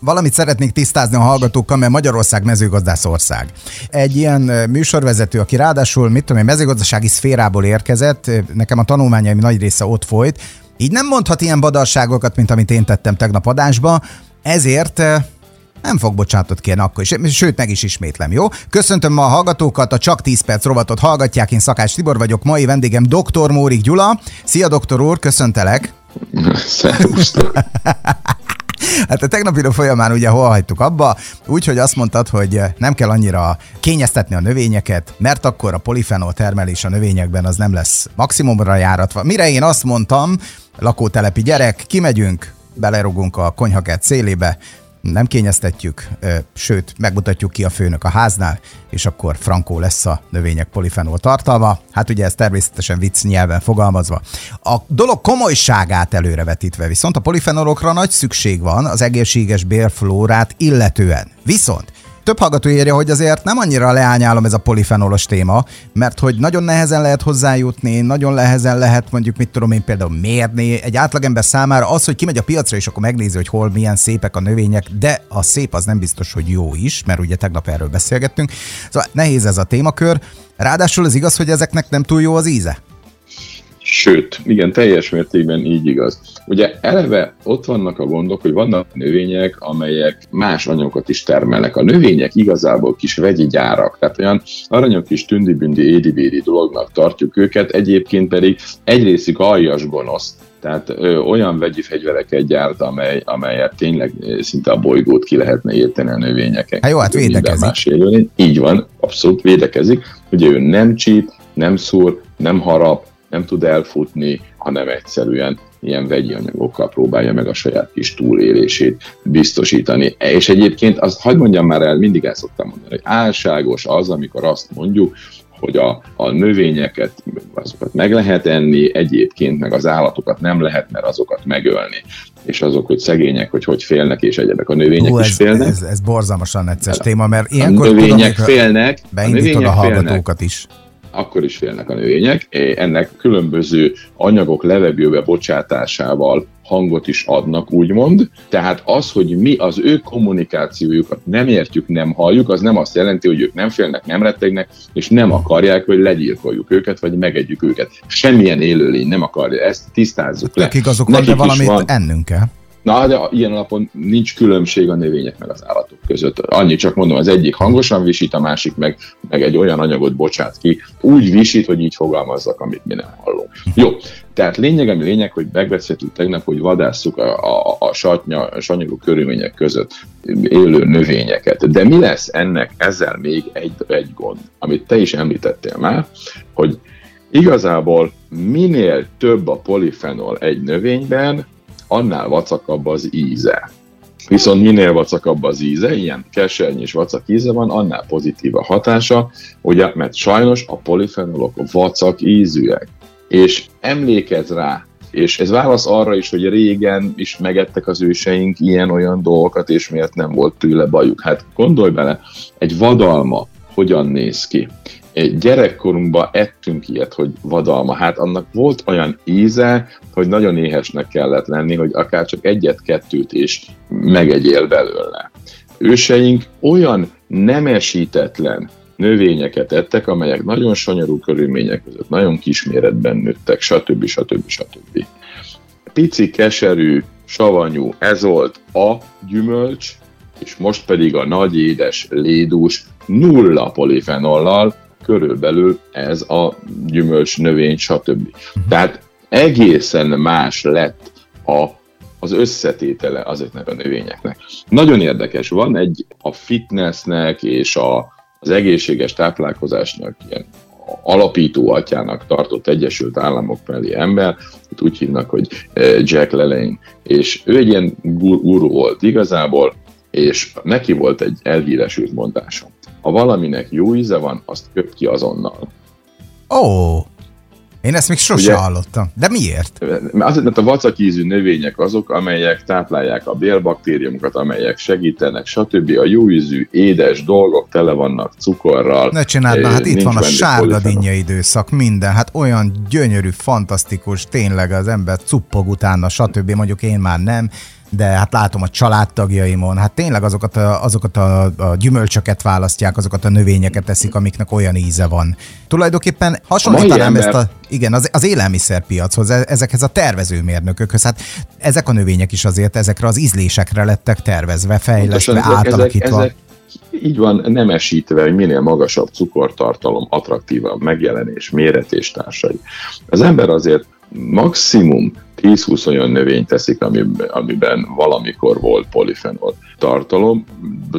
Valamit szeretnék tisztázni a hallgatókkal, mert Magyarország mezőgazdász ország. Egy ilyen műsorvezető, aki ráadásul, mit tudom én, mezőgazdasági szférából érkezett, nekem a tanulmányaim nagy része ott folyt, így nem mondhat ilyen badarságokat, mint amit én tettem tegnap adásba, ezért nem fog bocsánatot kérni akkor is, sőt meg is ismétlem, jó? Köszöntöm ma a hallgatókat, a Csak 10 perc rovatot hallgatják, én Szakács Tibor vagyok, mai vendégem dr. Mórik Gyula. Szia, doktor úr, köszöntelek! Szervusztok! Hát a tegnapi folyamán ugye hol hagytuk abba, úgyhogy azt mondtad, hogy nem kell annyira kényeztetni a növényeket, mert akkor a polifenol termelés a növényekben az nem lesz maximumra járatva. Mire én azt mondtam, lakótelepi gyerek, kimegyünk, belerugunk a konyhakert szélébe, nem kényeztetjük, sőt, megmutatjuk ki a főnök a háznál, és akkor frankó lesz a növények polifenol tartalma. Hát ugye ez természetesen vicc nyelven fogalmazva. A dolog komolyságát előrevetítve viszont a polifenolokra nagy szükség van az egészséges bérflórát illetően. Viszont több hallgató írja, hogy azért nem annyira leányálom ez a polifenolos téma, mert hogy nagyon nehezen lehet hozzájutni, nagyon nehezen lehet mondjuk, mit tudom én például mérni. Egy átlagember számára az, hogy kimegy a piacra és akkor megnézi, hogy hol milyen szépek a növények, de a szép az nem biztos, hogy jó is, mert ugye tegnap erről beszélgettünk. Szóval nehéz ez a témakör. Ráadásul az igaz, hogy ezeknek nem túl jó az íze. Sőt, igen, teljes mértékben így igaz. Ugye eleve ott vannak a gondok, hogy vannak növények, amelyek más anyagokat is termelnek. A növények igazából kis vegyi gyárak, tehát olyan aranyok kis tündibündi, édibédi dolognak tartjuk őket, egyébként pedig egy részük aljas gonosz, tehát ö, olyan vegyi fegyvereket gyárt, amely, amelyet tényleg szinte a bolygót ki lehetne érteni a növényeken. Hát jó, hát védekezik. Így van, abszolút védekezik. Ugye ő nem csíp, nem szúr, nem harap, nem tud elfutni, hanem egyszerűen ilyen vegyi anyagokkal próbálja meg a saját kis túlélését biztosítani. És egyébként azt hagyd mondjam már el, mindig el szoktam mondani, hogy álságos az, amikor azt mondjuk, hogy a, a növényeket, azokat meg lehet enni, egyébként meg az állatokat nem lehet, mert azokat megölni. És azok, hogy szegények, hogy hogy félnek, és egyebek a növények Hú, ez, is félnek. Ez, ez borzalmasan necces téma, mert ilyenkor a növények tudom, félnek, a növények a hallgatókat félnek. is akkor is félnek a növények. Ennek különböző anyagok levegőbe bocsátásával hangot is adnak, úgymond. Tehát az, hogy mi az ő kommunikációjukat nem értjük, nem halljuk, az nem azt jelenti, hogy ők nem félnek, nem rettegnek, és nem akarják, hogy legyilkoljuk őket, vagy megegyük őket. Semmilyen élőlény nem akarja, ezt tisztázzuk le. Nekik azok van, de valamit van, ennünk kell. Na, de ilyen alapon nincs különbség a növények meg az állatok között. Annyi csak mondom, az egyik hangosan visít, a másik meg, meg egy olyan anyagot bocsát ki, úgy visít, hogy így fogalmazzak, amit mi nem hallunk. Jó, tehát lényeg, ami lényeg, hogy megbeszéltük tegnap, hogy vadásszuk a, a, a, satnya, a sanyagú körülmények között élő növényeket. De mi lesz ennek ezzel még egy, egy gond, amit te is említettél már, hogy igazából minél több a polifenol egy növényben, annál vacakabb az íze. Viszont minél vacakabb az íze, ilyen kesernyés vacak íze van, annál pozitív a hatása, ugye, mert sajnos a polifenolok vacak ízűek. És emlékezz rá, és ez válasz arra is, hogy régen is megettek az őseink ilyen-olyan dolgokat, és miért nem volt tőle bajuk. Hát gondolj bele, egy vadalma hogyan néz ki gyerekkorunkban ettünk ilyet, hogy vadalma. Hát annak volt olyan íze, hogy nagyon éhesnek kellett lenni, hogy akár csak egyet-kettőt is megegyél belőle. Őseink olyan nemesítetlen növényeket ettek, amelyek nagyon sanyarú körülmények között, nagyon kisméretben nőttek, stb. stb. stb. Pici, keserű, savanyú, ez volt a gyümölcs, és most pedig a nagy édes lédús nulla polifenollal, körülbelül ez a gyümölcs, növény, stb. Tehát egészen más lett a, az összetétele azoknak a növényeknek. Nagyon érdekes, van egy a fitnessnek és a, az egészséges táplálkozásnak ilyen alapító atyának tartott Egyesült Államok felé ember, úgy hívnak, hogy eh, Jack LaLanne, és ő egy ilyen guru volt igazából, és neki volt egy elhíresült mondása. Ha valaminek jó íze van, azt köp ki azonnal. Ó, oh, én ezt még sose Ugye, hallottam. De miért? Azért, mert a vacakízű növények azok, amelyek táplálják a bélbaktériumokat, amelyek segítenek, stb. A jó ízű, édes dolgok tele vannak cukorral. Ne csináld, hát itt van a sárga dinnye időszak, minden, hát olyan gyönyörű, fantasztikus, tényleg az ember cuppog utána, stb. Mondjuk én már nem, de hát látom a családtagjaimon, hát tényleg azokat a, azokat a, a gyümölcsöket választják, azokat a növényeket teszik, amiknek olyan íze van. Tulajdonképpen hasonlítanám ezt a, igen, az, az élelmiszerpiachoz, e, ezekhez a tervezőmérnökökhöz. Hát ezek a növények is azért ezekre az ízlésekre lettek tervezve, fejlesztve, átalakítva. Ezek, ezek, így van nemesítve, hogy minél magasabb cukortartalom, attraktívabb megjelenés, méret és társai. Az ember azért maximum 10-20 olyan növényt teszik, amiben valamikor volt polifenol tartalom,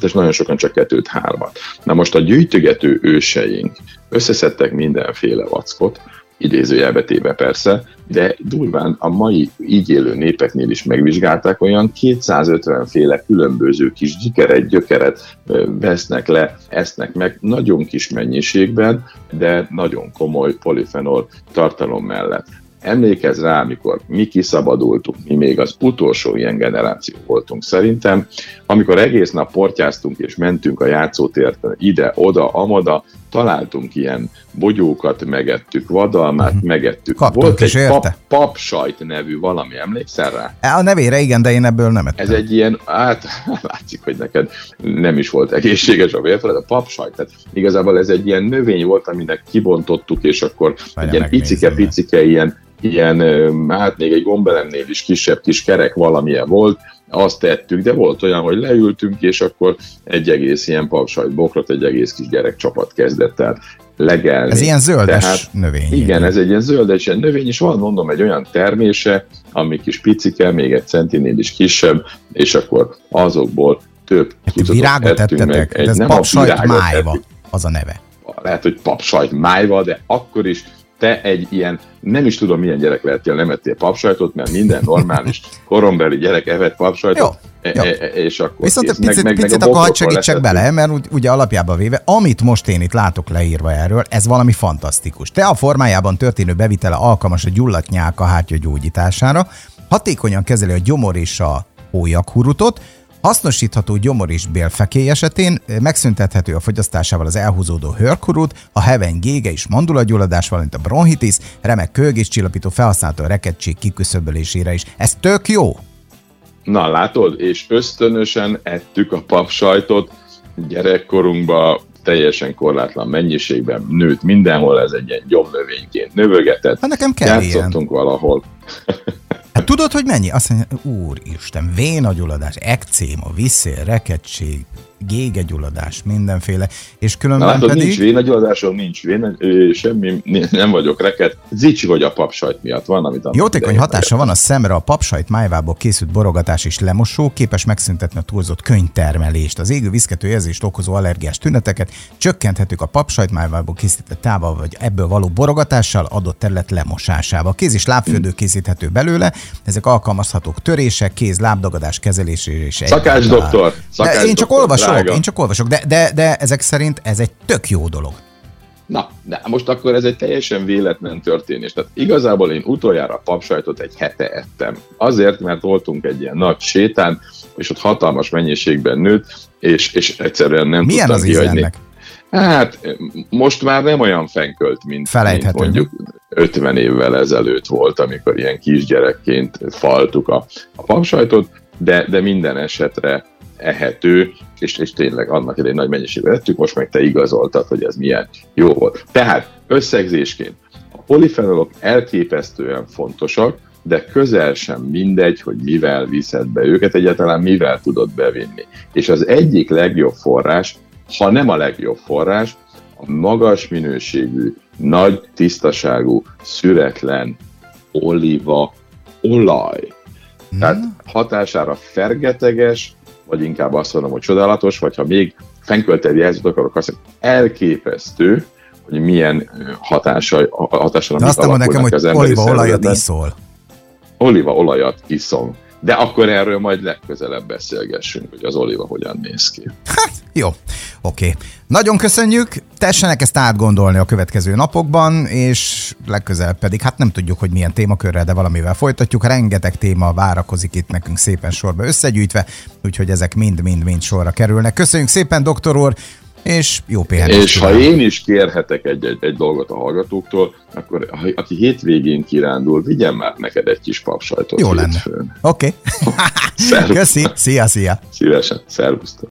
és nagyon sokan csak kettőt, hármat. Na most a gyűjtögető őseink összeszedtek mindenféle vackot, idézőjelbe téve persze, de durván a mai így élő népeknél is megvizsgálták, olyan 250 féle különböző kis gyikeret, gyökeret vesznek le, esznek meg nagyon kis mennyiségben, de nagyon komoly polifenol tartalom mellett. Emlékezz rá, amikor mi kiszabadultunk, mi még az utolsó ilyen generáció voltunk szerintem, amikor egész nap portyáztunk és mentünk a játszótért ide, oda, amoda, találtunk ilyen bogyókat, megettük, vadalmát, uh-huh. megettük. Kaptunk Volt egy pap, papsajt nevű valami, emlékszel rá? E, a nevére igen, de én ebből nem ettem. Ez egy ilyen, hát látszik, hogy neked nem is volt egészséges a vérfeled, a papsajt, tehát igazából ez egy ilyen növény volt, aminek kibontottuk, és akkor Várja, egy ilyen picike-picike ilyen ilyen, hát még egy gombelemnél is kisebb kis kerek valamilyen volt, azt tettük, de volt olyan, hogy leültünk, és akkor egy egész ilyen papsajt bokrot, egy egész kis gyerekcsapat kezdett el legelni. Ez ilyen zöldes Tehát, növény. Igen, ez egy ilyen zöldes ilyen növény, és van mondom egy olyan termése, ami kis picike, még egy centinél is kisebb, és akkor azokból több hát virágot ettetek? Meg. Egy, ez nem papsajt májva, az a neve. Lehet, hogy papsajt májva, de akkor is te egy ilyen, nem is tudom milyen gyerek lehetél, nem ettél papsajtot, mert minden normális korombeli gyerek evett papsajtot, jó, jó. E, e, és akkor Viszont egy picit, meg, meg, picit meg akkor segítsek bele, mert ugye alapjában véve, amit most én itt látok leírva erről, ez valami fantasztikus. Te a formájában történő bevitele alkalmas a gyulladt nyálka hátja gyógyítására, hatékonyan kezeli a gyomor és a hólyaghurutot, Hasznosítható gyomor és bélfekély esetén megszüntethető a fogyasztásával az elhúzódó hörkurút, a heveny gége és mandulagyulladás, valamint a bronhitis, remek csillapító felhasználható a rekedtség kiküszöbölésére is. Ez tök jó! Na látod, és ösztönösen ettük a papsajtot gyerekkorunkban, teljesen korlátlan mennyiségben nőtt mindenhol, ez egy ilyen gyomnövényként növögetett. Hát nekem kell Játszottunk ilyen. valahol. Hát tudod, hogy mennyi? Azt mondja, úristen, vénagyulladás, ekcéma, viszél, rekedtség, gégegyulladás, mindenféle, és különben Na, látod, pedig... nincs vénagyulladásom, nincs vén, semmi, nem vagyok reket, zicsi vagy a papsajt miatt, van, amit... Jótékony hatása van a szemre, a papsajt májvából készült borogatás és lemosó, képes megszüntetni a túlzott könyvtermelést, az égő viszkető érzést okozó allergiás tüneteket, csökkenthetők a papsajt májvából készített tával vagy ebből való borogatással adott terület lemosásába. Kéz és lábfürdő készíthető belőle, ezek alkalmazhatók törések, kéz, lábdagadás kezelésére és Szakács doktor! Szakács én csak olvasom, olvasok, én csak olvasok, de, de, de ezek szerint ez egy tök jó dolog. Na, de most akkor ez egy teljesen véletlen történés. Tehát igazából én utoljára papsajtot egy hete ettem. Azért, mert voltunk egy ilyen nagy sétán, és ott hatalmas mennyiségben nőtt, és, és egyszerűen nem Milyen tudtam az kihagyni. Hát most már nem olyan fenkölt, mint, mint mondjuk 50 évvel ezelőtt volt, amikor ilyen kisgyerekként faltuk a, a papsajtot, de, de minden esetre ehető, és, és tényleg annak idején nagy mennyiségben vettük, most meg te igazoltad, hogy ez milyen jó volt. Tehát összegzésként a polifenolok elképesztően fontosak, de közel sem mindegy, hogy mivel viszed be őket, egyáltalán mivel tudod bevinni. És az egyik legjobb forrás, ha nem a legjobb forrás, a magas minőségű, nagy tisztaságú, szüretlen olíva olaj. Tehát hmm. hatására fergeteges, vagy inkább azt mondom, hogy csodálatos, vagy ha még fenköltebb jelzőt akarok azt mondani, elképesztő, hogy milyen hatása, hatása De azt mondom nekem, hogy olívaolajat iszol. Olívaolajat iszom. De akkor erről majd legközelebb beszélgessünk, hogy az oliva hogyan néz ki. Hát, jó, oké. Okay. Nagyon köszönjük, tessenek ezt átgondolni a következő napokban, és legközelebb pedig, hát nem tudjuk, hogy milyen témakörrel, de valamivel folytatjuk. Rengeteg téma várakozik itt nekünk szépen sorba összegyűjtve, úgyhogy ezek mind-mind-mind sorra kerülnek. Köszönjük szépen, doktor úr, és jó pihenést. És ha én is kérhetek egy, egy, egy dolgot a hallgatóktól, akkor aki hétvégén kirándul, vigyen már neked egy kis papsajtot Jó lenne. Oké. Okay. Köszi, szia, szia! Szívesen, szervusztok!